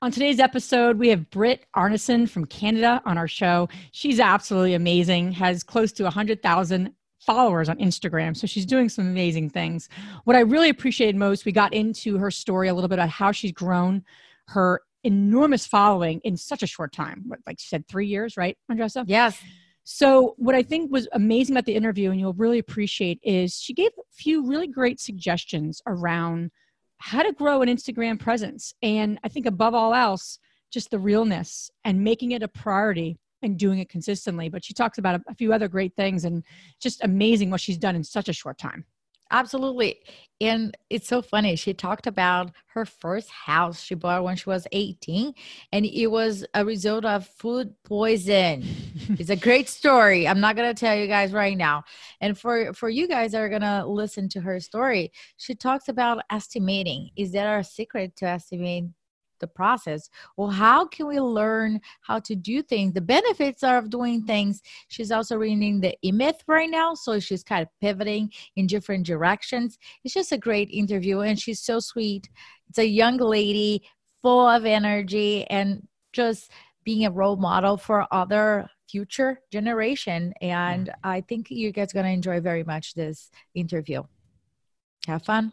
On today's episode, we have Britt Arnason from Canada on our show. She's absolutely amazing, has close to 100,000 followers on Instagram. So she's doing some amazing things. What I really appreciated most, we got into her story a little bit about how she's grown her enormous following in such a short time. What, like she said, three years, right, Andressa? Yes. So, what I think was amazing about the interview, and you'll really appreciate, is she gave a few really great suggestions around how to grow an Instagram presence. And I think above all else, just the realness and making it a priority and doing it consistently. But she talks about a, a few other great things and just amazing what she's done in such a short time. Absolutely. And it's so funny. She talked about her first house she bought when she was 18, and it was a result of food poison. it's a great story. I'm not to tell you guys right now. And for, for you guys that are to listen to her story, she talks about estimating. Is there a secret to estimate the process. Well how can we learn how to do things? The benefits are of doing things she's also reading the e-myth right now so she's kind of pivoting in different directions. It's just a great interview and she's so sweet. It's a young lady full of energy and just being a role model for other future generation and mm. i think you guys going to enjoy very much this interview. Have fun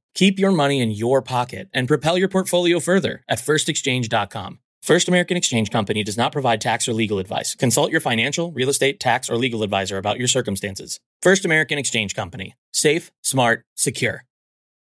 Keep your money in your pocket and propel your portfolio further at firstexchange.com. First American Exchange Company does not provide tax or legal advice. Consult your financial, real estate, tax, or legal advisor about your circumstances. First American Exchange Company. Safe, smart, secure.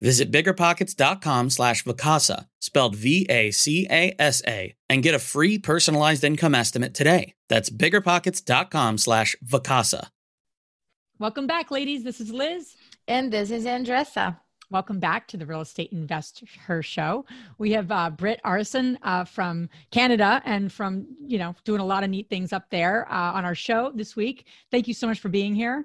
Visit biggerpockets.com slash Vacasa, spelled V-A-C-A-S-A, and get a free personalized income estimate today. That's biggerpockets.com slash Vacasa. Welcome back, ladies. This is Liz. And this is Andressa. Welcome back to the Real Estate Investor Show. We have uh, Britt Arnason uh, from Canada and from, you know, doing a lot of neat things up there uh, on our show this week. Thank you so much for being here.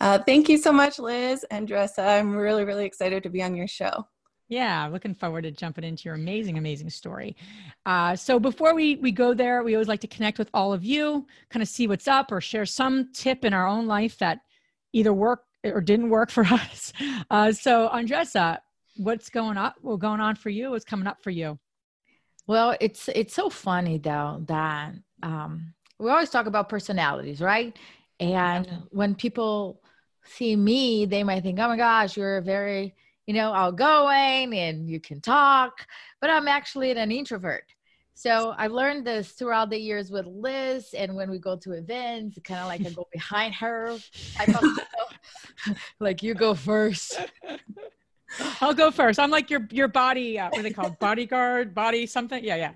Uh, thank you so much, Liz and Dressa. I'm really, really excited to be on your show. Yeah, looking forward to jumping into your amazing, amazing story. Uh, so before we we go there, we always like to connect with all of you, kind of see what's up, or share some tip in our own life that either worked or didn't work for us. Uh, so Andressa, what's going up? What's going on for you? What's coming up for you? Well, it's it's so funny though that um, we always talk about personalities, right? And when people see me, they might think, oh my gosh, you're very, you know, outgoing and you can talk, but I'm actually an introvert. So I've learned this throughout the years with Liz, and when we go to events, kind of like I go behind her, like you go first. I'll go first. I'm like your your body. Uh, what are they called? Bodyguard, body something. Yeah, yeah.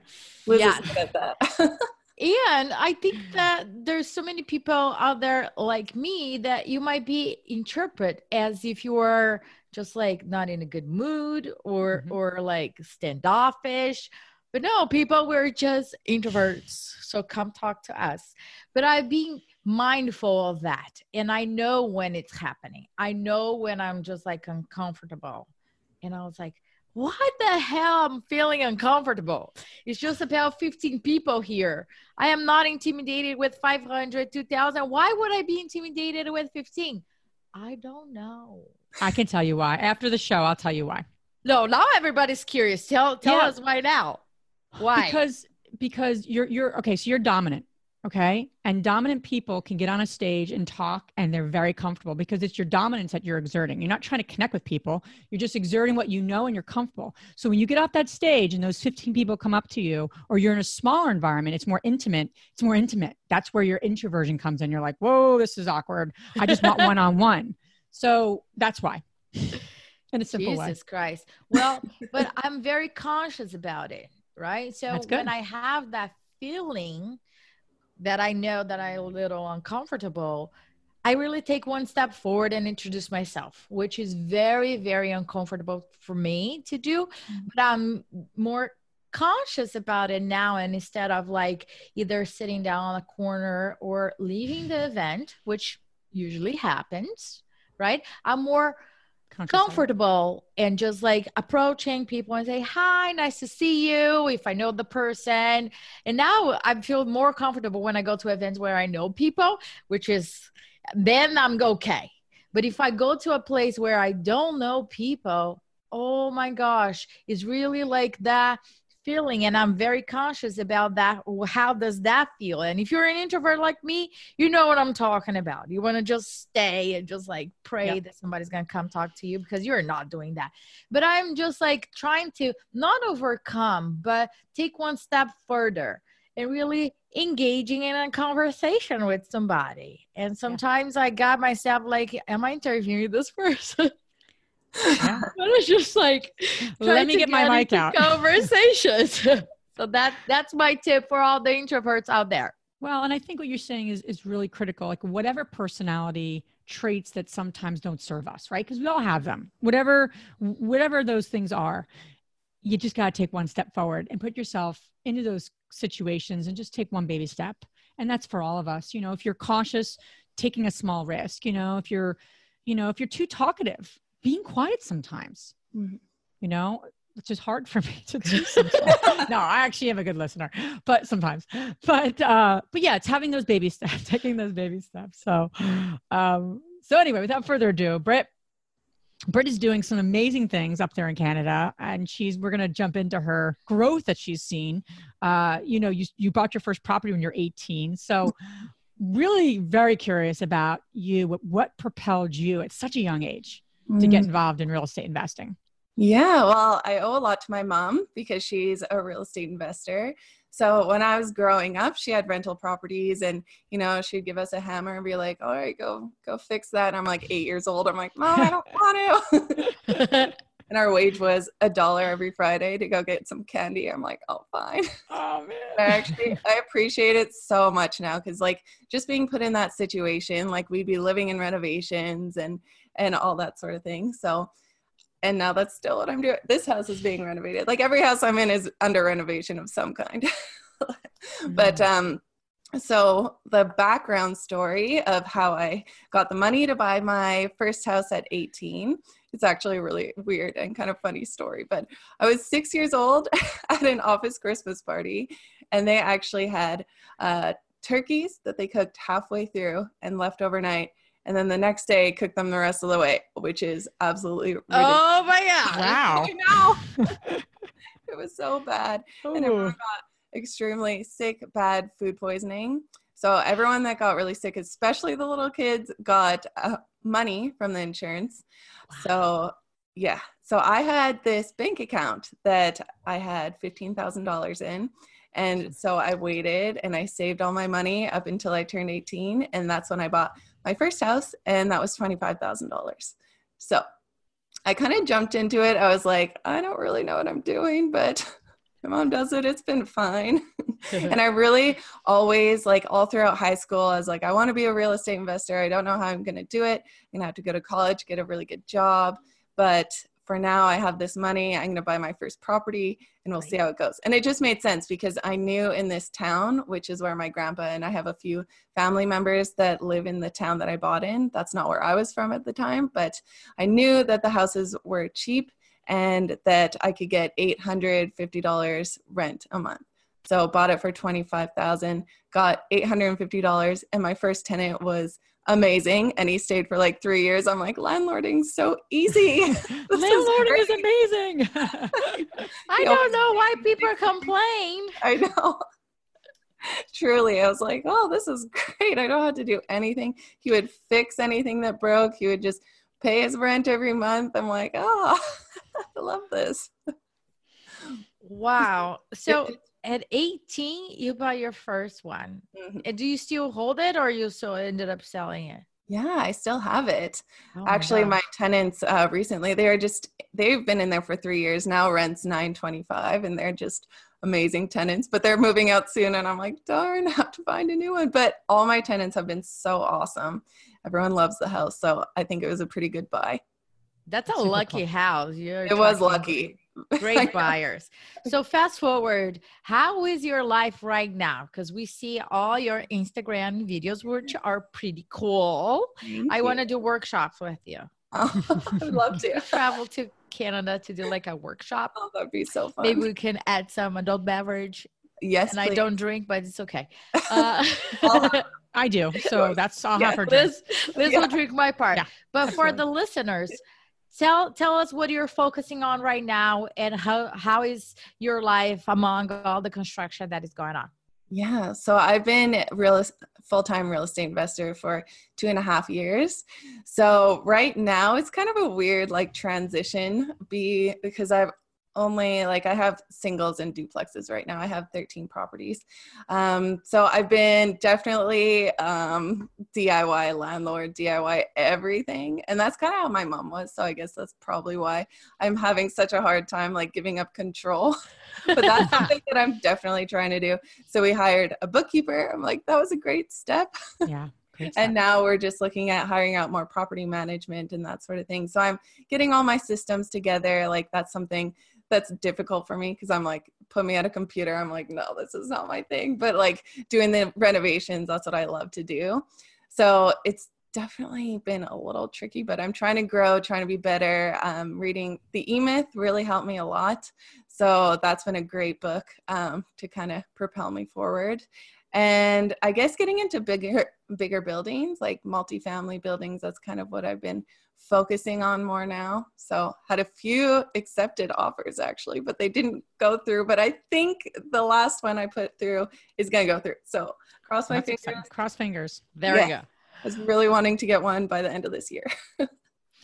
Liz yeah. And I think that there's so many people out there like me that you might be interpret as if you are just like not in a good mood or mm-hmm. or like standoffish. But no, people, we're just introverts. So come talk to us. But I've been mindful of that. And I know when it's happening. I know when I'm just like uncomfortable. And I was like, what the hell? I'm feeling uncomfortable. It's just about 15 people here. I am not intimidated with 500, 2000. Why would I be intimidated with 15? I don't know. I can tell you why. After the show, I'll tell you why. No, now everybody's curious. Tell tell yeah. us why now. Why? Because because you're you're okay, so you're dominant. Okay. And dominant people can get on a stage and talk and they're very comfortable because it's your dominance that you're exerting. You're not trying to connect with people. You're just exerting what you know and you're comfortable. So when you get off that stage and those 15 people come up to you or you're in a smaller environment, it's more intimate. It's more intimate. That's where your introversion comes in. You're like, whoa, this is awkward. I just want one on one. So that's why. In a simple Jesus way. Jesus Christ. Well, but I'm very conscious about it. Right. So when I have that feeling, that I know that I'm a little uncomfortable, I really take one step forward and introduce myself, which is very, very uncomfortable for me to do. Mm-hmm. But I'm more conscious about it now. And instead of like either sitting down on a corner or leaving the event, which usually happens, right? I'm more comfortable and just like approaching people and say hi nice to see you if i know the person. And now i feel more comfortable when i go to events where i know people which is then i'm okay. But if i go to a place where i don't know people oh my gosh it's really like that feeling and i'm very conscious about that how does that feel? And if you're an introvert like me you know what i'm talking about. You want to just stay and just like pray yep. that somebody's going to come talk to you because you're not doing that. But i'm just like trying to not overcome but take one step further and really engaging in a conversation with somebody. And sometimes yeah. i got myself like am i interviewing this person yeah. I was just like, let me get, get my mic out. Conversations. so that that's my tip for all the introverts out there. Well, and I think what you're saying is is really critical. Like whatever personality traits that sometimes don't serve us, right? Because we all have them. Whatever whatever those things are, you just got to take one step forward and put yourself into those situations and just take one baby step. And that's for all of us. You know, if you're cautious, taking a small risk, you know, if you're you know, if you're too talkative, being quiet sometimes. Mm-hmm. You know, which is hard for me to do no, I actually am a good listener, but sometimes. But uh, but yeah, it's having those baby steps, taking those baby steps. So um, so anyway, without further ado, Britt Britt is doing some amazing things up there in Canada, and she's we're gonna jump into her growth that she's seen. Uh, you know, you you bought your first property when you're 18, so really very curious about you. What, what propelled you at such a young age to get mm. involved in real estate investing? Yeah, well, I owe a lot to my mom because she's a real estate investor. So when I was growing up, she had rental properties and, you know, she'd give us a hammer and be like, all right, go, go fix that. And I'm like eight years old. I'm like, mom, I don't want to. and our wage was a dollar every Friday to go get some candy. I'm like, oh, fine. Oh man. I actually, I appreciate it so much now. Cause like just being put in that situation, like we'd be living in renovations and, and all that sort of thing. So, and now that's still what I'm doing. This house is being renovated. Like every house I'm in is under renovation of some kind. But um, so the background story of how I got the money to buy my first house at 18. It's actually a really weird and kind of funny story, but I was six years old at an office Christmas party, and they actually had uh, turkeys that they cooked halfway through and left overnight and then the next day cook them the rest of the way, which is absolutely ridiculous. Oh my god! Wow, it was so bad, Ooh. and everyone got extremely sick, bad food poisoning. So everyone that got really sick, especially the little kids, got uh, money from the insurance. Wow. So yeah, so I had this bank account that I had fifteen thousand dollars in. And so I waited and I saved all my money up until I turned 18. And that's when I bought my first house, and that was $25,000. So I kind of jumped into it. I was like, I don't really know what I'm doing, but my mom does it. It's been fine. and I really always, like, all throughout high school, I was like, I want to be a real estate investor. I don't know how I'm going to do it. I'm going to have to go to college, get a really good job. But for now I have this money. I'm going to buy my first property and we'll right. see how it goes. And it just made sense because I knew in this town, which is where my grandpa and I have a few family members that live in the town that I bought in. That's not where I was from at the time, but I knew that the houses were cheap and that I could get $850 rent a month. So bought it for 25,000, got $850 and my first tenant was amazing and he stayed for like 3 years. I'm like landlording so easy. landlording is, is amazing. I don't know why people complain. I know. Truly, I was like, "Oh, this is great. I don't have to do anything." He would fix anything that broke. He would just pay his rent every month. I'm like, "Oh, I love this." Wow. So at 18 you bought your first one. Mm-hmm. do you still hold it or you still ended up selling it? Yeah i still have it. Oh actually my, my tenants uh, recently they're just they've been in there for three years now rents 925 and they're just amazing tenants but they're moving out soon and i'm like darn I have to find a new one. But all my tenants have been so awesome. Everyone loves the house so i think it was a pretty good buy. That's a lucky cool. house. You're it was lucky great buyers. So fast forward, how is your life right now? Because we see all your Instagram videos, which are pretty cool. Thank I want to do workshops with you. Oh, I would love to travel to Canada to do like a workshop. Oh, that'd be so fun. Maybe we can add some adult beverage. Yes, and please. I don't drink, but it's okay. Uh, I do, so that's all. Yeah, Liz, Liz yeah. will drink my part. Yeah. But for the listeners, tell tell us what you're focusing on right now and how how is your life among all the construction that is going on? Yeah so i've been real full-time real estate investor for two and a half years. So right now it's kind of a weird like transition be because i've only like I have singles and duplexes right now. I have 13 properties. Um, so I've been definitely um, DIY landlord, DIY everything. And that's kind of how my mom was. So I guess that's probably why I'm having such a hard time like giving up control. but that's something that I'm definitely trying to do. So we hired a bookkeeper. I'm like, that was a great step. Yeah. and now we're just looking at hiring out more property management and that sort of thing. So I'm getting all my systems together. Like that's something that's difficult for me because I'm like, put me at a computer. I'm like, no, this is not my thing. But like doing the renovations, that's what I love to do. So it's definitely been a little tricky, but I'm trying to grow, trying to be better. Um, reading the E Myth really helped me a lot. So that's been a great book um, to kind of propel me forward. And I guess getting into bigger, bigger buildings, like multifamily buildings, that's kind of what I've been focusing on more now. So had a few accepted offers actually, but they didn't go through. But I think the last one I put through is going to go through. So cross my That's fingers. Exciting. Cross fingers. There yeah. we go. I was really wanting to get one by the end of this year.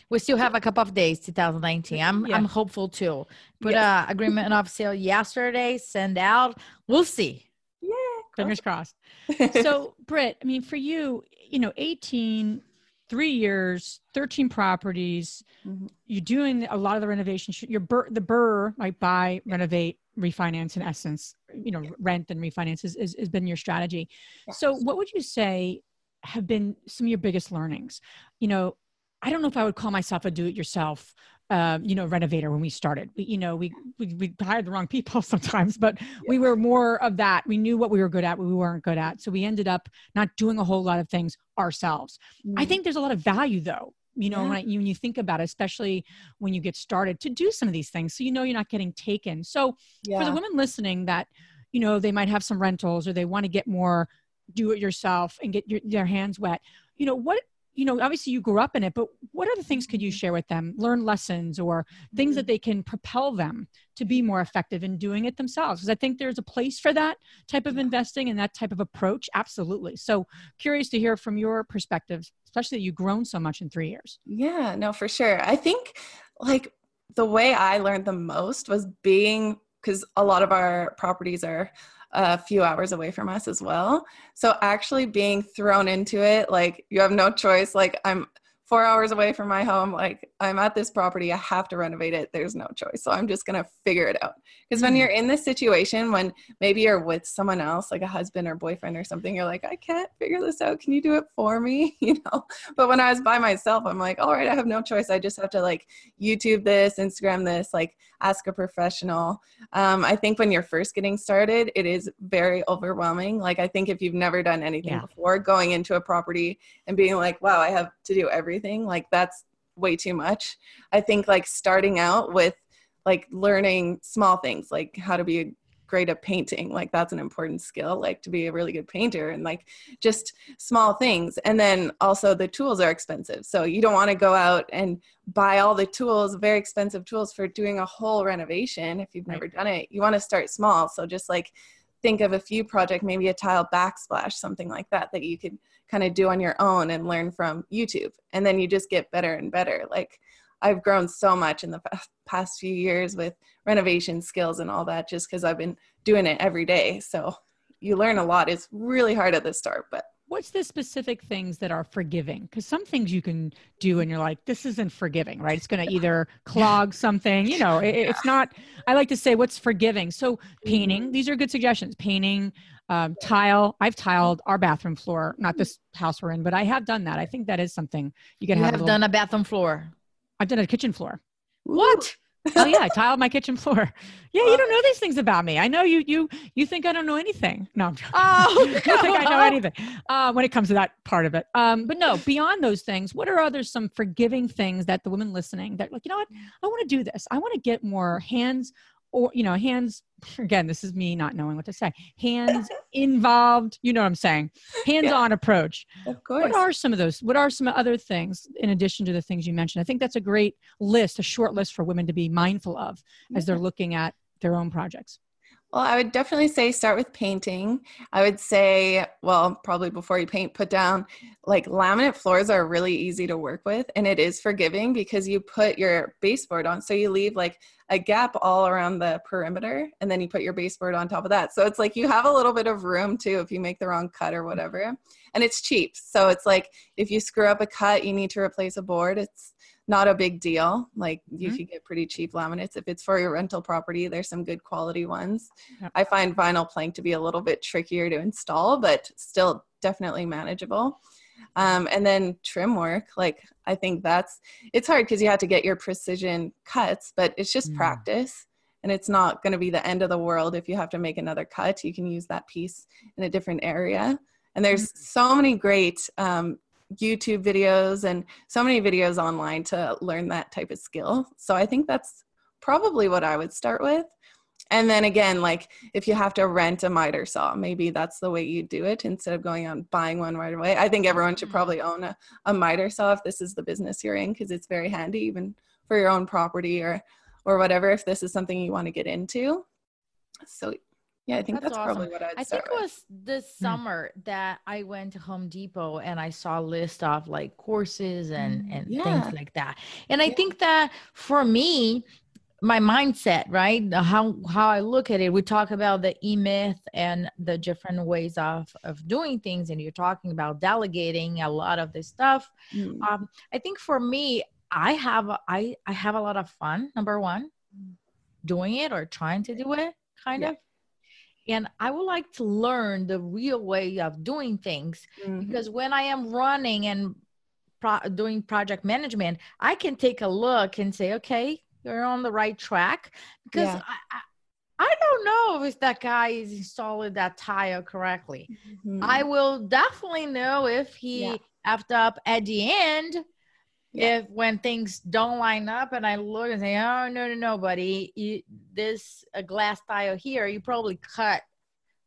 we still have a couple of days 2019 i'm yeah. i'm hopeful too put yes. a agreement of sale yesterday send out we'll see yeah fingers crossed so britt i mean for you you know 18 three years, 13 properties. Mm-hmm. You're doing a lot of the renovation. Your BRRRR, the BRRRR, like buy, renovate, refinance in essence, you know, yeah. rent and refinance has, has, has been your strategy. Yes. So what would you say have been some of your biggest learnings? You know, I don't know if I would call myself a do-it-yourself um, you know, renovator when we started. We, you know, we, we, we hired the wrong people sometimes, but yeah. we were more of that. We knew what we were good at, what we weren't good at. So we ended up not doing a whole lot of things ourselves. Mm. I think there's a lot of value though, you know, yeah. when, I, when you think about it, especially when you get started to do some of these things. So, you know, you're not getting taken. So yeah. for the women listening that, you know, they might have some rentals or they want to get more do it yourself and get your, their hands wet, you know, what, you know, obviously you grew up in it, but what other things could you share with them? Learn lessons or things that mm-hmm. they can propel them to be more effective in doing it themselves? Because I think there's a place for that type of investing and that type of approach. Absolutely. So curious to hear from your perspective, especially that you've grown so much in three years. Yeah, no, for sure. I think like the way I learned the most was being because a lot of our properties are a few hours away from us as well. So actually being thrown into it, like you have no choice. Like I'm four hours away from my home. Like I'm at this property, I have to renovate it. There's no choice. So I'm just gonna figure it out. Because when mm. you're in this situation, when maybe you're with someone else, like a husband or boyfriend or something, you're like, I can't figure this out. Can you do it for me? You know. But when I was by myself, I'm like, all right, I have no choice. I just have to like YouTube this, Instagram this, like ask a professional. Um, I think when you're first getting started, it is very overwhelming. Like I think if you've never done anything yeah. before, going into a property and being like, wow, I have to do everything, like that's way too much. I think like starting out with like learning small things like how to be a great at painting like that's an important skill like to be a really good painter and like just small things. And then also the tools are expensive so you don't want to go out and buy all the tools very expensive tools for doing a whole renovation if you've never right. done it. You want to start small so just like think of a few project maybe a tile backsplash something like that that you could kind of do on your own and learn from youtube. And then you just get better and better like I've grown so much in the past few years with renovation skills and all that just because I've been doing it every day. So you learn a lot. It's really hard at the start, but what's the specific things that are forgiving? Because some things you can do and you're like this isn't forgiving right? It's going to either clog something you know it, it's not i like to say what's forgiving. So painting mm-hmm. these are good suggestions. Painting um, tile. I've tiled our bathroom floor not this house we're in but i have done that. I think that is something you can you have, have a little, done a bathroom floor I've done a kitchen floor. What? oh yeah, I tiled my kitchen floor. Yeah, you don't know these things about me. I know you. You you think I don't know anything? No, oh, you think I know anything uh, when it comes to that part of it. Um, but no, beyond those things, what are other some forgiving things that the women listening that like you know what I want to do this. I want to get more hands or you know hands again this is me not knowing what to say. Hands involved you know what i'm saying? Hands-on yeah, approach. Of course. what are some of those what are some other things in addition to the things you mentioned? I think that's a great list a short list for women to be mindful of as they're looking at their own projects well, I would definitely say start with painting. I would say, well, probably before you paint, put down like laminate floors are really easy to work with and it is forgiving because you put your baseboard on. So you leave like a gap all around the perimeter and then you put your baseboard on top of that. So it's like you have a little bit of room too if you make the wrong cut or whatever. And it's cheap. So it's like if you screw up a cut, you need to replace a board. It's not a big deal. Like mm-hmm. you can get pretty cheap laminates. If it's for your rental property, there's some good quality ones. Yep. I find vinyl plank to be a little bit trickier to install, but still definitely manageable. Um, and then trim work, like I think that's it's hard because you have to get your precision cuts, but it's just mm. practice. And it's not going to be the end of the world if you have to make another cut. You can use that piece in a different area. And there's mm-hmm. so many great um, YouTube videos and so many videos online to learn that type of skill. So I think that's probably what I would start with. And then again, like if you have to rent a miter saw, maybe that's the way you do it instead of going out and buying one right away. I think everyone should mm-hmm. probably own a, a miter saw if this is the business you're in because it's very handy even for your own property or or whatever if this is something you want to get into. So yeah, I think that's, that's awesome. probably what I'd I think it was this hmm. summer that I went to Home Depot and I saw a list of like courses and mm, and yeah. things like that. And I yeah. think that for me, my mindset, right? How how I look at it. We talk about the E myth and the different ways of of doing things, and you're talking about delegating a lot of this stuff. Mm. Um, I think for me, I have I I have a lot of fun. Number one, doing it or trying to do it, kind yeah. of and I would like to learn the real way of doing things mm-hmm. because when I am running and pro- doing project management, I can take a look and say, okay, you're on the right track because yeah. I, I, I don't know if that guy is installing that tile correctly. Mm-hmm. I will definitely know if he yeah. effed up at the end yeah. if when things don't line up and I look and say, oh no no no, buddy, you, this a glass tile here, you probably cut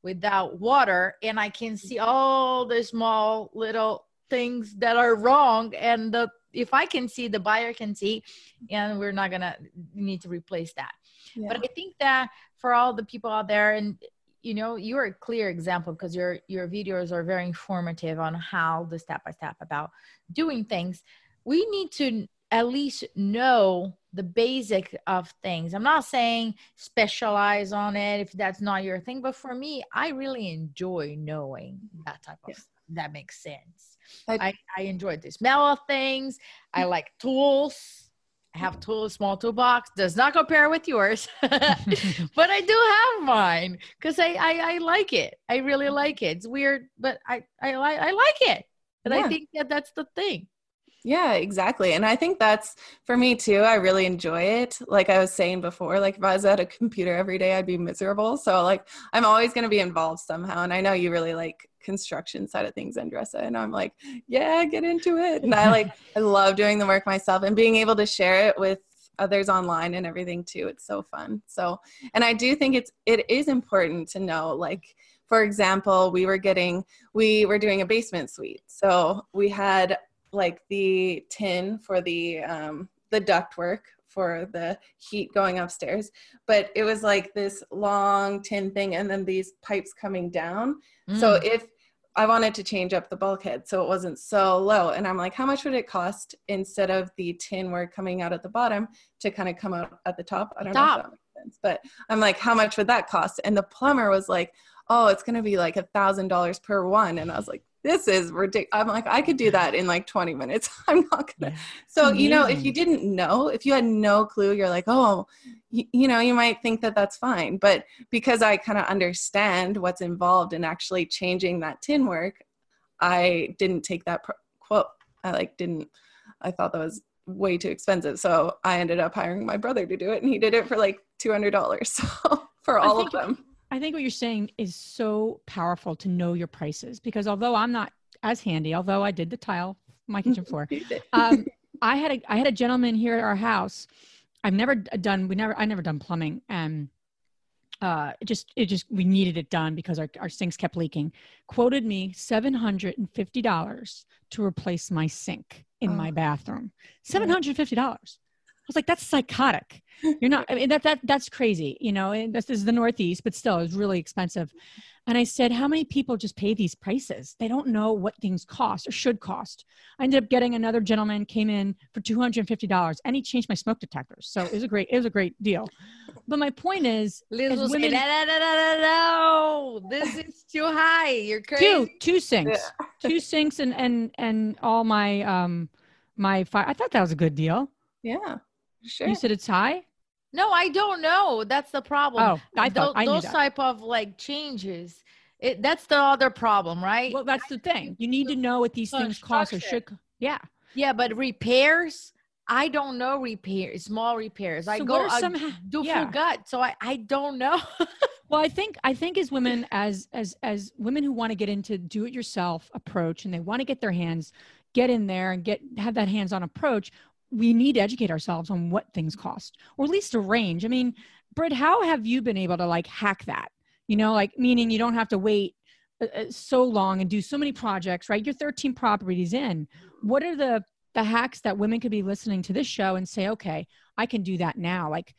without water, and I can see mm-hmm. all the small little things that are wrong, and the if I can see, the buyer can see, and we're not gonna need to replace that. Yeah. But I think that for all the people out there, and you know you're a clear example because your your videos are very informative on how the step by step about doing things we need to at least know the basic of things. I'm not saying specialize on it if that's not your thing, but for me, I really enjoy knowing that type of Yeah. that makes sense. I- I, I enjoy the smell of things. I mm. like tools. I have mm. tools, small toolbox. Does not compare with yours, but I do have mine because I, I I like it. I really mm. like it. It's weird, but I I like I like it, and I think that that's the thing. Yeah, exactly. And I think that's for me too. I really enjoy it. Like I was saying before, like if I was at a computer every day, I'd be miserable. So like I'm always going to be involved somehow. And I know you really like construction side of things, Andressa. And I'm like, yeah, get into it. And I like, I love doing the work myself and being able to share it with others online and everything too. It's so fun. So, and I do think it's, it is important to know, like, for example, we were getting, we were doing a basement suite. So we had like the tin for the um, the ductwork for the heat going upstairs, but it was like this long tin thing, and then these pipes coming down. So Mm. if I wanted to change up the bulkhead so it wasn't so low, and I'm like, how much would it cost instead of the tin work coming out at the bottom to kind of come out at the top? I don't know if that makes sense, but I'm like, how much would that cost? And the plumber was like, oh, it's gonna be like a thousand dollars per one, and I was like this is ridiculous. I'm like, I could do that in like 20 minutes. I'm not gonna. So, you know, if you didn't know, if you had no clue, you're like, oh, you, you know, you might think that that's fine. But because I kind of understand what's involved in actually changing that tin work, I didn't take that pro- quote. I like didn't, I thought that was way too expensive. So I ended up hiring my brother to do it and he did it for like $200 so, for all of them. I think what you're saying is so powerful to know your prices because although I'm not as handy, although I did the tile my kitchen floor, um, I had a I had a gentleman here at our house. I've never done we never I never done plumbing and uh it just it just we needed it done because our, our sinks kept leaking. Quoted me seven hundred and fifty dollars to replace my sink in my Oh. bathroom. Seven hundred and fifty dollars. I was like, that's psychotic. You're not. I mean, that that that's crazy. You know, and this is the Northeast, but still, it's really expensive. And I said, how many people just pay these prices? They don't know what things cost or should cost. I ended up getting another gentleman came in for two hundred and fifty dollars, and he changed my smoke detectors. So it was a great it was a great deal. But my point is, as will say, women- no, no. This is too high. You're two crazy. two sinks, two sinks, and and and all my um my fire. I thought that was a good deal. Yeah, sure. You said it's high. No, I don't know. That's the problem. Oh, I Tho- thought I those type of like changes. It, that's the other problem, right? Well, that's the thing. You need to know what these things cost or should. Yeah. yeah, but repairs, I don't know repairs, small repairs. I So go what I some do yeah. gut, so I I don't know. Well, I think I think as women, as as as women who want to get into do-it-yourself approach, and they want to get their hands, get in there and get have that hands-on approach. We need to educate ourselves on what things cost, or at least a range. I mean, Britt, how have you been able to like hack that? You know, like meaning you don't have to wait uh, uh, so long and do so many projects, right? You're 13 properties in. What are the the hacks that women could be listening to this show and say, okay, I can do that now? Like,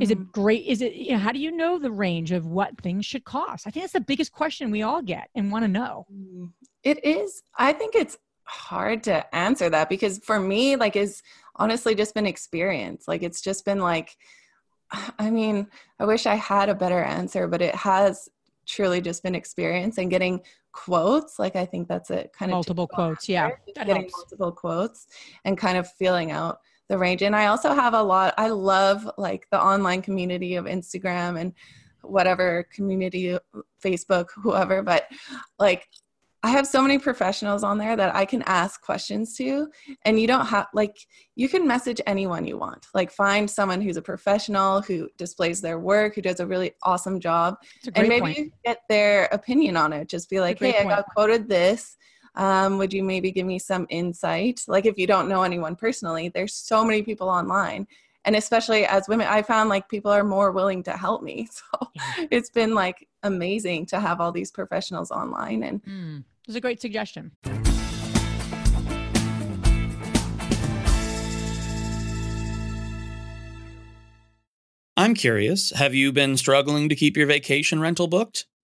is Mm-hmm. it great? Is it, you know, how do you know the range of what things should cost? I think that's the biggest question we all get and want to know. Mm, It is. I think it's hard to answer that because for me, like, is honestly just been experience. Like, it's just been like, I mean, I wish I had a better answer, but it has truly just been experience and getting quotes. Like, I think that's a kind of Multiple quotes. Yeah. That getting helps. multiple quotes and kind of feeling out the range. And I also have a lot, I love like the online community of Instagram and whatever community, Facebook, whoever, but like I have so many professionals on there that I can ask questions to. And you don't have, like, you can message anyone you want. Like, find someone who's a professional who displays their work, who does a really awesome job It's a great and maybe point. you get their opinion on it just be like hey i got quoted this um, would you maybe give me some insight like if you don't know anyone personally there's so many people online and especially as women i found like people are more willing to help me so Yeah. it's been like amazing to have all these professionals online and Mm, it's a great suggestion. I'm curious, have you been struggling to keep your vacation rental booked?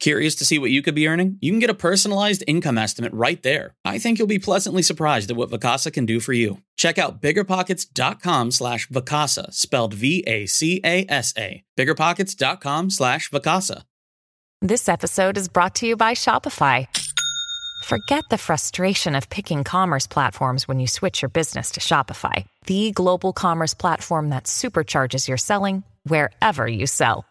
Curious to see what you could be earning? You can get a personalized income estimate right there. I think you'll be pleasantly surprised at what Vacasa can do for you. Check out biggerpockets.com slash Vacasa, spelled V-A-C-A-S-A. Biggerpockets.com slash Vacasa. This episode is brought to you by Shopify. Forget the frustration of picking commerce platforms when you switch your business to Shopify, the global commerce platform that supercharges your selling wherever you sell.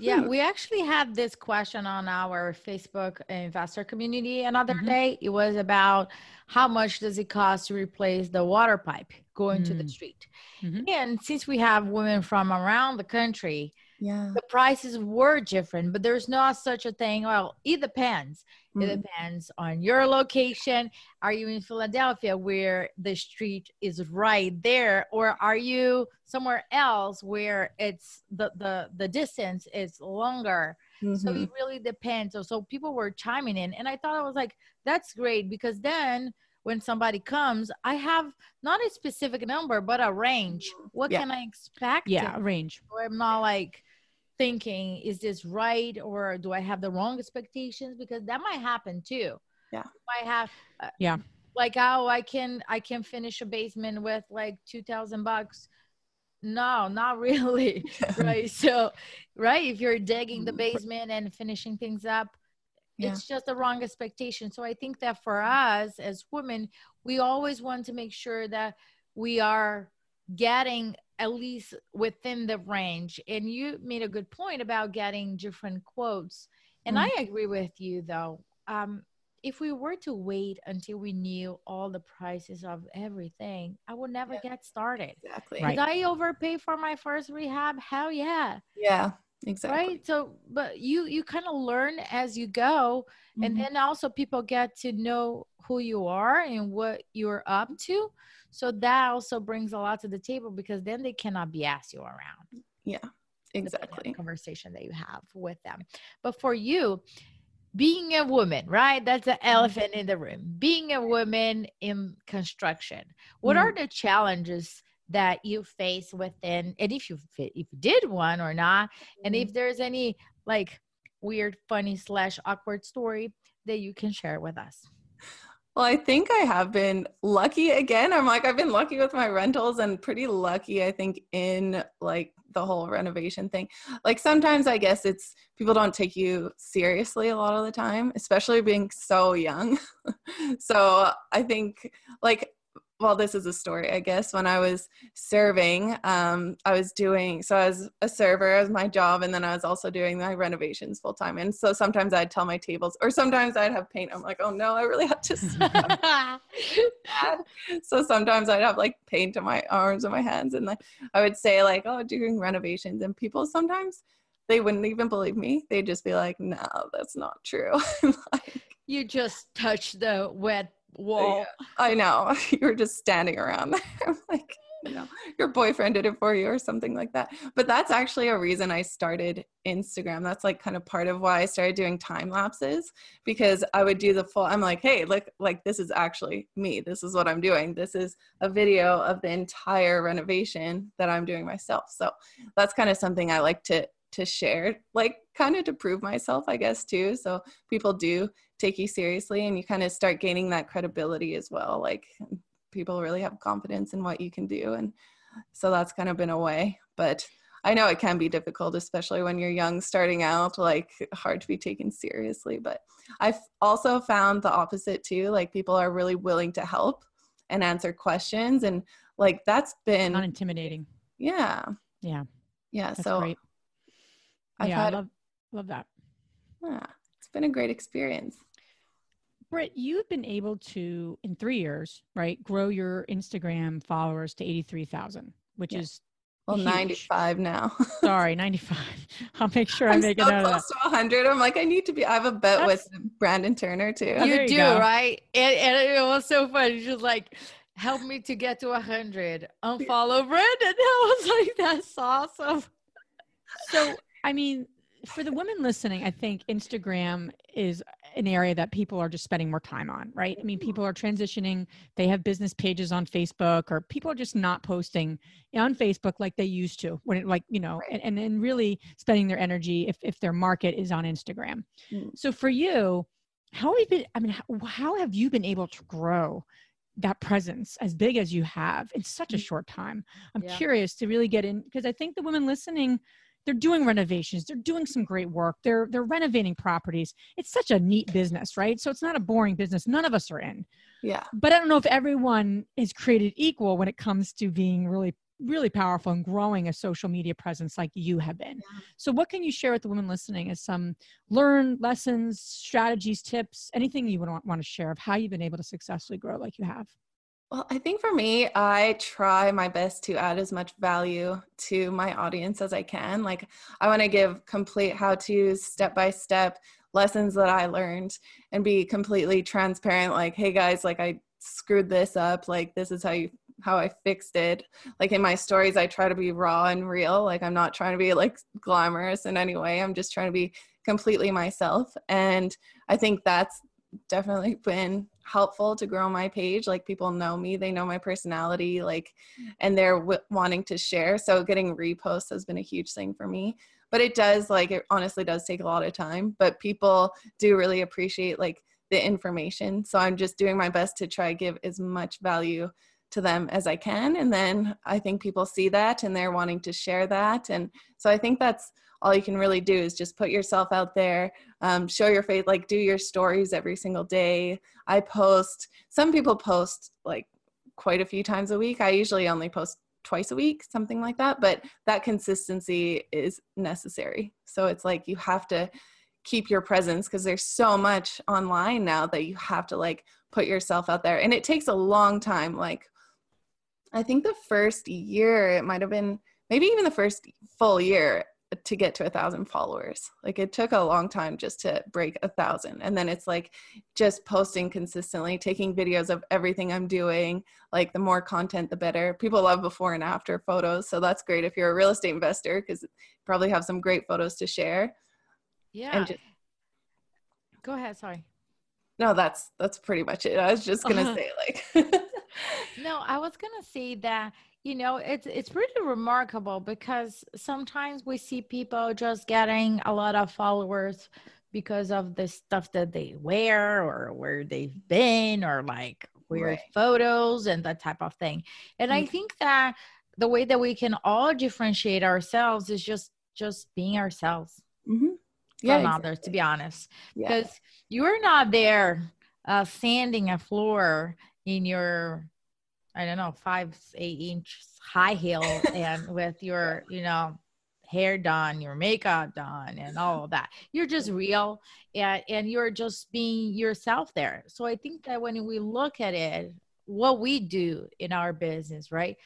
Yeah, we actually had this question on our Facebook investor community another Mhm. day. It was about how much does it cost to replace the water pipe going to the Mm. street. Mhm. And since we have women from around the country, Yeah. the prices were different, but there's not such a thing. Well, it depends. It Mm. depends on your location. Are you in Philadelphia where the street is right there, or are you somewhere else where it's the the the distance is longer? So Mhm. it really depends. So, so people were chiming in, and I thought I was like, that's great because then when somebody comes, I have not a specific number, but a range. What Yeah. can I expect? Yeah, range. I'm not like thinking, is this right or do I have the wrong expectations? Because that might happen too. Yeah. I have. uh, Yeah. Like oh, I can I can finish a basement with like two thousand bucks. No, not really. right. So, right. If you're digging the basement and finishing things up, Yeah. it's just the wrong expectation. So I think that for us as women, we always want to make sure that we are getting at least within the range. And you made a good point about getting different quotes. And I agree with you though. Um, if we were to wait until we knew all the prices of everything, I would never Yeah. get started. Exactly. Right. Did I overpay for my first rehab? Hell yeah. Yeah. Exactly. Right. So, but you you kind of learn as you go, and Mhm. then also people get to know who you are and what you're up to. So that also brings a lot to the table because then they cannot BS you around Yeah. Exactly. conversation that you have with them. But for you, being a woman, right? That's the elephant in the room. Being a woman in construction, what are the challenges that you face within, and if you if you did one or not, and if mm-hmm. there's any like weird, funny slash awkward story that you can share with us. Well, I think I have been lucky again. I'm like, I've been lucky with my rentals and pretty lucky, I think, in like the whole renovation thing. Like sometimes I guess it's people don't take you seriously a lot of the time, especially being so young. so I think like well, this is a story, I guess. When I was serving, um, I was doing so I was a server as my job, and then I was also doing my renovations full time. And so sometimes I'd tell my tables, or sometimes I'd have paint. I'm like, oh no, I really have to. So sometimes I'd have like paint on my arms and my hands, and like I would say like, "Oh, doing renovations," and people sometimes they wouldn't even believe me. They'd just be like, "No, that's not true." like, you just touched the wet wall. I know you were just standing around there, like you know, your boyfriend did it for you or something like that. But that's actually a reason I started Instagram. That's like kind of part of why I started doing time lapses because I would do the full I'm like, "Hey, look, like this is actually me. This is what I'm doing. This is a video of the entire renovation that I'm doing myself." So, that's kind of something I like to to share, like kind of to prove myself, I guess, too. So, people do take you seriously and you kind of start gaining that credibility as well. Like people really have confidence in what you can do. And so that's kind of been a way but I know it can be difficult, especially when you're young, starting out, like hard to be taken seriously. But I've also found the opposite too. Like people are really willing to help and answer questions. And like that's been not intimidating. Yeah. Yeah. Yeah. That's so great. I've yeah, had, I love love that. yeah, it's been a great experience. Britt, you've been able to, in three years, right, grow your Instagram followers to 83,000, which Yeah. is Well, huge. 95 now. Sorry, 95. I'll make sure I I'm make so a note of that. close to 100. I'm like, I need to be. I have a bet with Brandon Turner too. Oh, you you do go. right and, and it was so funny she's like help me to get to 100 unfollow Brandon i was like that's awesome So, I mean, for the women listening, I think Instagram is an area that people are just spending more time on, right? I mean, people are transitioning. They have business pages on Facebook, or people are just not posting on Facebook like they used to when it, like, you know, Right. and, and then really spending their energy if, if their market is on Instagram. Mm. So, for you, how have you been? I mean, how, how have you been able to grow? that presence as big as you have in such a Mm. short time i'm Yeah. curious to really get in because i think the women listening they're doing renovations they're doing some great work they're they're renovating properties. It's such a neat business right? So it's not a boring business none of us are in. Yeah. but i don't know if everyone is created equal when it comes to being really really powerful and growing a social media presence like you have been. So what can you share with the women listening as some learn lessons strategies tips anything you would want, want to share of how you've been able to successfully grow like you have Well, I think for me, I try my best to add as much value to my audience as I can. Like, I want to give complete how to's, step by step lessons that I learned and be completely transparent. Like, hey guys, like I screwed this up. Like, this is how you how I fixed it. Like in my stories, I try to be raw and real. Like I'm not trying to be like glamorous in any way. I'm just trying to be completely myself. And I think that's definitely been helpful to grow my page. Like people know me they know my personality like and they're w- wanting to share. So getting reposts has been a huge thing for me. But it does like it honestly does take a lot of time. But people do really appreciate like the information. So i'm just doing my best to try give as much value to them as i can. And then i think people see that and they're wanting to share that. And so i think that's all you can really do is just put yourself out there um, show your face like do your stories every single day. I post some people post like quite a few times a week. I usually only post twice a week something like that but that consistency is necessary. So it's like you have to keep your presence because there's so much online now that you have to like put yourself out there. And it takes a long time. Like i think the first year it might have been maybe even the first full year to get to a thousand followers. Like it took a long time just to break a thousand. And then it's like just posting consistently taking videos of everything i'm doing like the more content the better. People love before and after photos so that's great if you're a real estate investor because you probably have some great photos to share. Yeah. and just go ahead sorry. No that's that's pretty much it. I was just gonna say like no i was gonna say that you know it's it's pretty remarkable because sometimes we see people just getting a lot of followers because of the stuff that they wear or where they've been or like weird Right. photos and that type of thing and i Mhm. think that the way that we can all differentiate ourselves is just just being ourselves Mhm. from others to be honest yeah. because you're not there uh, sanding a floor in your i don't know five eight inch high heel and with your you know hair done your makeup done and all of that. You're just mm-hmm. real and, and you're just being yourself there. So i think that when we look at it what we do in our business right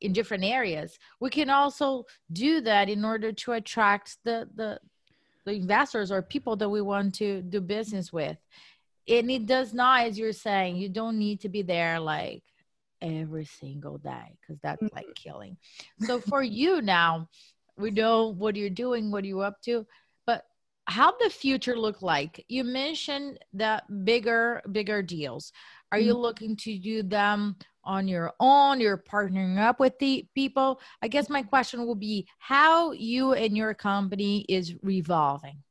in different areas we can also do that in order to attract the the the investors or people that we want to do business with. And it does not, as you're saying, you don't need to be there like every single day because that's like killing. So for you now, we know what you're doing, what you're up to, but how the future look like? You mentioned the bigger, bigger deals. Are you looking to do them on your own? You're partnering up with the people. I guess my question will be how you and your company is revolving.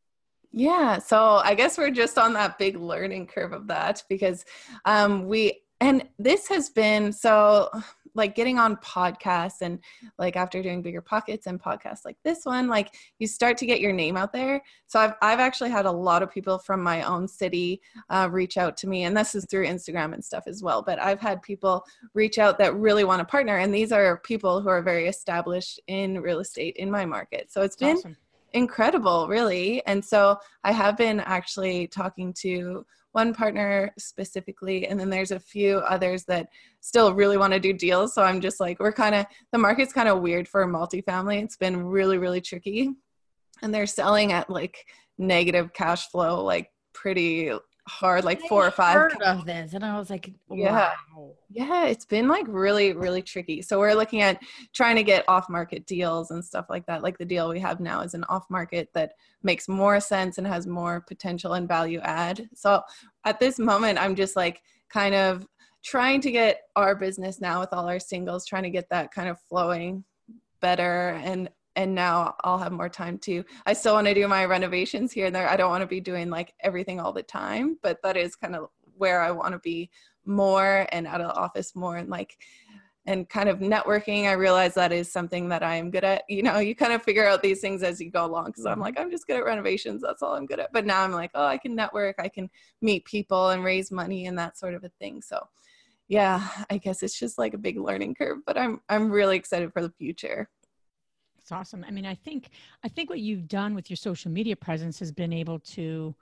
Yeah, so I guess we're just on that big learning curve of that because um, we, and this has been so like getting on podcasts and like after doing bigger pockets and podcasts like this one like you start to get your name out there. So i've, I've actually had a lot of people from my own city uh, reach out to me and this is through instagram and stuff as well but i've had people reach out that really want to partner and these are people who are very established in real estate in my market. So it's been awesome. incredible really. And so i have been actually talking to one partner specifically and then there's a few others that still really want to do deals. So i'm just like we're kind of the market's kind of weird for multifamily. It's been really really tricky. And they're selling at like negative cash flow like pretty hard, like four or five. Heard of this, and I was like, wow. yeah, yeah, it's been like really, really tricky. So we're looking at trying to get off-market deals and stuff like that. Like the deal we have now is an off-market that makes more sense and has more potential and value add. So at this moment, I'm just like kind of trying to get our business now with all our singles, trying to get that kind of flowing better and and now I'll have more time to. I still want to do my renovations here and there. I don't want to be doing like everything all the time, but that is kind of where I want to be more and out of the office more and like and kind of networking i realize that is something that i'm good at you know you kind of figure out these things as you go along because i'm mm-hmm. like i'm just good at renovations that's all i'm good at but now i'm like oh i can network i can meet people and raise money and that sort of a thing so yeah i guess it's just like a big learning curve but i'm i'm really excited for the future it's awesome. I mean, I think I think what you've done with your social media presence has been able to,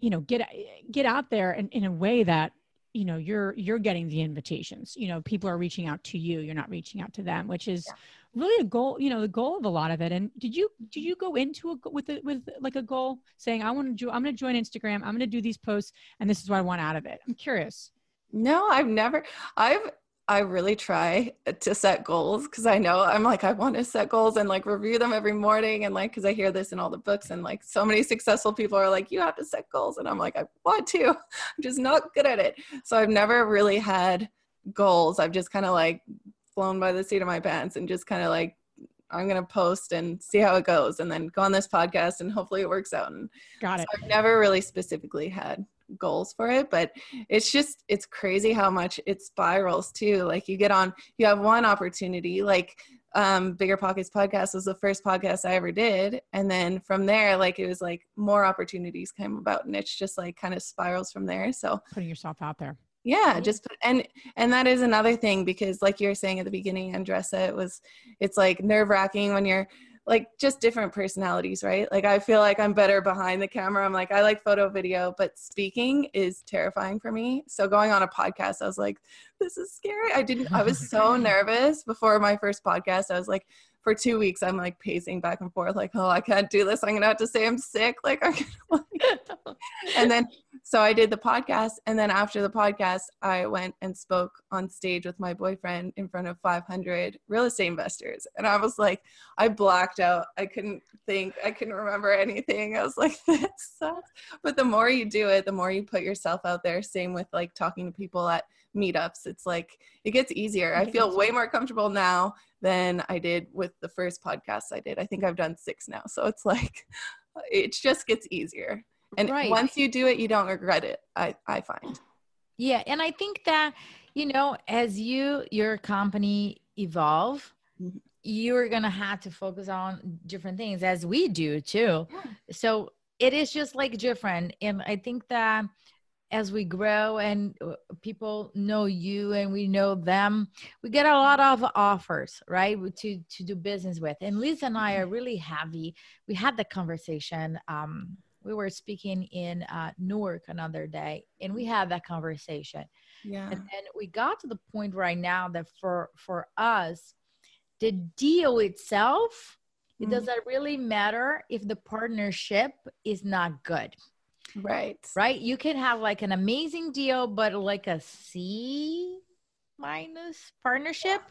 you know, get get out there in, in a way that you know you're you're getting the invitations. You know, people are reaching out to you. You're not reaching out to them, which is yeah. really a goal. You know, the goal of a lot of it. And did you did you go into a with a, with like a goal saying I want to do I'm going to join Instagram. I'm going to do these posts, and this is what I want out of it. I'm curious. No, I've never. I've I really try uh, to set goals because I know I'm like, I want to set goals and like review them every morning. And like, because I hear this in all the books, and like so many successful people are like, you have to set goals. And I'm like, I want to, I'm just not good at it. So I've never really had goals. I've just kind of like flown by the seat of my pants and just kind of like, I'm going to post and see how it goes and then go on this podcast and hopefully it works out. And got it. So I've never really specifically had goals for it but it's just it's crazy how much it spirals too. Like you get on you have one opportunity like um bigger pockets podcast was the first podcast i ever did. And then from there like it was like more opportunities came about and it's just like kind of spirals from there. So putting yourself out there. Yeah just put, and and that is another thing because like you were saying at the beginning Andresa it was it's like nerve wracking when you're like just different personalities, right? Like I feel like I'm better behind the camera. I'm like I like photo video, but speaking is terrifying for me. So going on a podcast, I was like this is scary. I didn't I was so nervous before my first podcast. I was like for two weeks i'm like pacing back and forth like oh i can't do this. I'm gonna have to say i'm sick. Like i'm gonna and then so i did the podcast and then after the podcast i went and spoke on stage with my boyfriend in front of 500 real estate investors and i was like i blacked out. I couldn't think. I couldn't remember anything. I was like this sucks. But the more you do it the more you put yourself out there. Same with like talking to people at meetups it's like it gets easier i feel way more comfortable now than I did with the first podcast I did. I think I've done six now. So it's like, it just gets easier. And right. once you do it, you don't regret it, I, I find. Yeah. And I think that, you know, as you, your company evolve, mm-hmm. you're going to have to focus on different things as we do too. Yeah. So it is just like different. And I think that, as we grow and uh, people know you and we know them we get a lot of offers right to to do business with. And liz and i are really happy. We had the conversation um, we were speaking in uh, newark another day and we had that conversation. Yeah. And then we got to the point right now that for for us the deal itself it mm. doesn't really matter if the partnership is not good Right. Right. You can have like an amazing deal, but like a C minus partnership.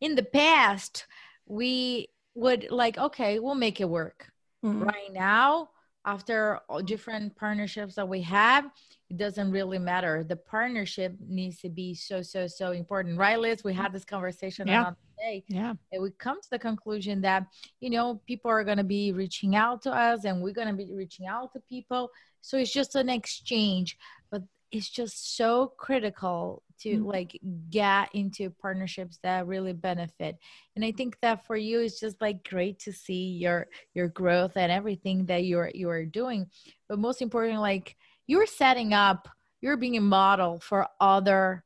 In the past, we would like, okay, we'll make it work. Mm-hmm. Right now, after all different partnerships that we have, it doesn't really matter. The partnership needs to be so, so, so important. Right, Liz? We had this conversation yeah. day. Yeah. And we come to the conclusion that, you know, people are going to be reaching out to us and we're going to be reaching out to people. So it's just an exchange. But it's just so critical to mm-hmm. like get into partnerships that really benefit and i think that for you it's just like great to see your your growth and everything that you're you're doing but most importantly like you're setting up you're being a model for other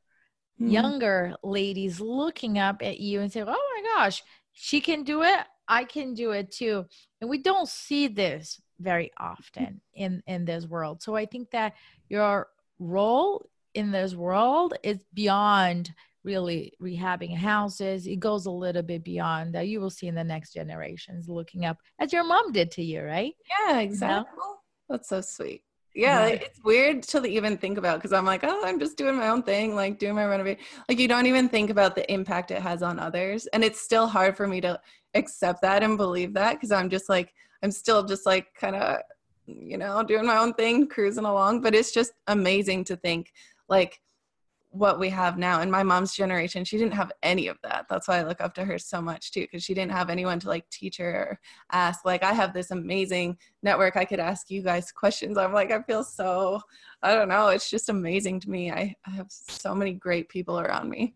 mm-hmm. younger ladies looking up at you and say oh my gosh she can do it i can do it too and we don't see this very often in in this world so i think that your role in this world is beyond really rehabbing houses. It goes a little bit beyond that. You will see in the next generations looking up as your mom did to you, right? Yeah, exactly. You know? That's so sweet. Yeah, yeah, it's weird to even think about because I'm like, oh, I'm just doing my own thing, like doing my renovate. Like you don't even think about the impact it has on others, and it's still hard for me to accept that and believe that because I'm just like, I'm still just like kind of you know, doing my own thing, cruising along. But it's just amazing to think like what we have now. In my mom's generation, she didn't have any of that. That's why I look up to her so much too, because she didn't have anyone to like teach her or ask. Like I have this amazing network. I could ask you guys questions. I'm like, I feel so, I don't know. It's just amazing to me. I, I have so many great people around me.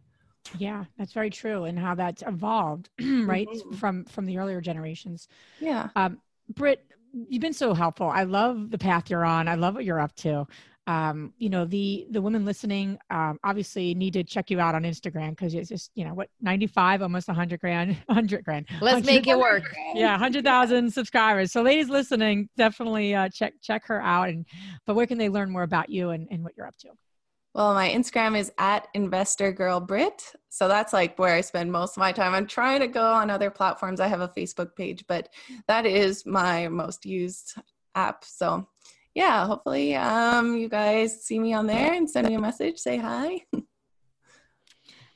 Yeah, that's very true, and how that's evolved, right, mm-hmm. from from the earlier generations. Yeah. Um, Britt, you've been so helpful. I love the path you're on. I love what you're up to. Um, you know, the the women listening um, obviously need to check you out on Instagram because it's just you know what 95, almost 100 grand, 100 grand. Let's make it work. Yeah, 100,000 subscribers. So, ladies listening, definitely uh, check check her out. And but where can they learn more about you and, and what you're up to? Well, my Instagram is at Investor Girl Brit. So that's like where I spend most of my time. I'm trying to go on other platforms. I have a Facebook page, but that is my most used app. So yeah, hopefully um, you guys see me on there and send me a message, say hi.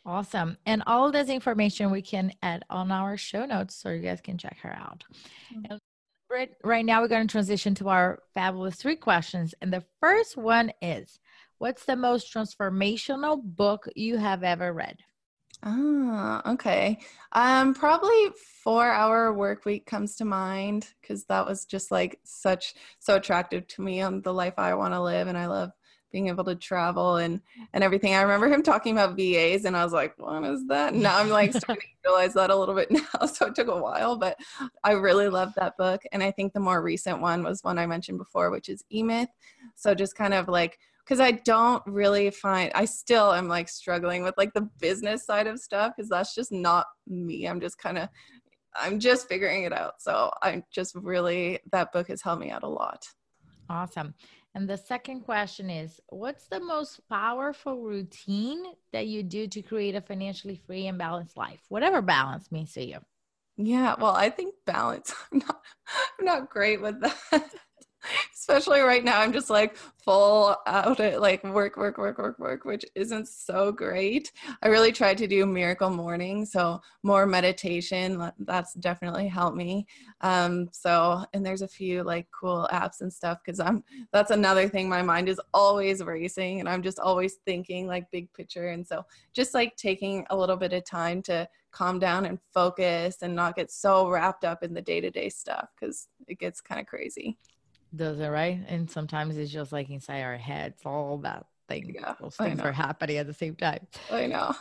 Awesome. And all this information we can add on our show notes so you guys can check her out. Mm-hmm. And right now we're going to transition to our fabulous three questions. And the first one is What's the most transformational book you have ever read? Ah, okay. Um, probably four hour work week comes to mind because that was just like such so attractive to me on the life I want to live, and I love being able to travel and and everything. I remember him talking about VAs, and I was like, "What is that?" Now I'm like starting to realize that a little bit now. So it took a while, but I really loved that book. And I think the more recent one was one I mentioned before, which is E Myth. So just kind of like because I don't really find I still am like struggling with like the business side of stuff because that's just not me. I'm just kind of I'm just figuring it out. So I'm just really that book has helped me out a lot. Awesome. And the second question is what's the most powerful routine that you do to create a financially free and balanced life? Whatever balance means to you. Yeah, well, I think balance. I'm not I'm not great with that especially right now i'm just like full out at like work work work work work which isn't so great. I really tried to do miracle morning so more meditation that's definitely helped me. Um so and there's a few like cool apps and stuff because i'm that's another thing my mind is always racing and i'm just always thinking like big picture and so just like taking a little bit of time to calm down and focus and not get so wrapped up in the day-to-day stuff because it gets kind of crazy does it right? And sometimes it's just like inside our heads, all that thing. Yeah, those things are happening at the same time. I know.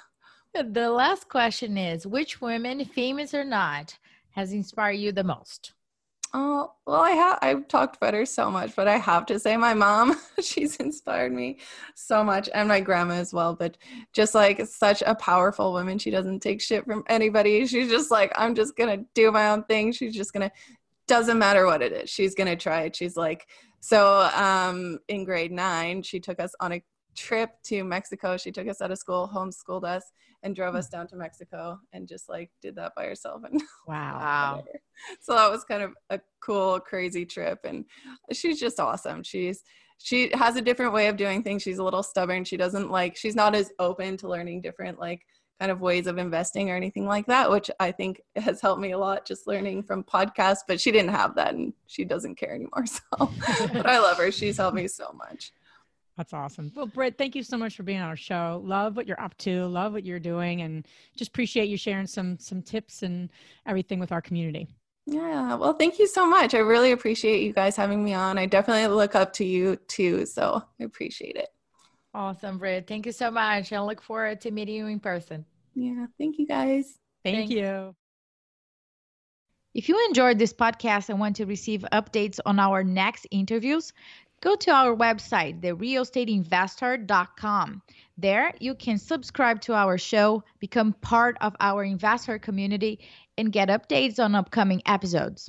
The last question is which women, famous or not, has inspired you the most? Oh, well, I have I've talked about her so much, but I have to say my mom, she's inspired me so much and my grandma as well, but just like such a powerful woman. She doesn't take shit from anybody. She's just like I'm just to do my own thing. She's just to doesn't matter what it is she's going to try it. She's like so um, in grade nine she took us on a trip to mexico. She took us out of school homeschooled us and drove us down to mexico and just like did that by herself and wow. So that was kind of a cool crazy trip and she's just awesome. She's she has a different way of doing things. She's a little stubborn. She doesn't like she's not as open to learning different like kind of ways of investing or anything like that, which I think has helped me a lot just learning from podcasts. But she didn't have that and she doesn't care anymore. So, but I love her. She's helped me so much. That's awesome. Well, Britt, thank you so much for being on our show. Love what you're up to. Love what you're doing, and just appreciate you sharing some some tips and everything with our community. Yeah. Well, thank you so much. I really appreciate you guys having me on. I definitely look up to you too, so I appreciate it. Awesome, Britt. Thank you so much. I look forward to meeting you in person. Yeah. Thank you guys. Thank, Thank you. If you enjoyed this podcast and want to receive updates on our next interviews, go to our website, therealestateinvesther.com. There, you can subscribe to our show, become part of our investor community, and get updates on upcoming episodes.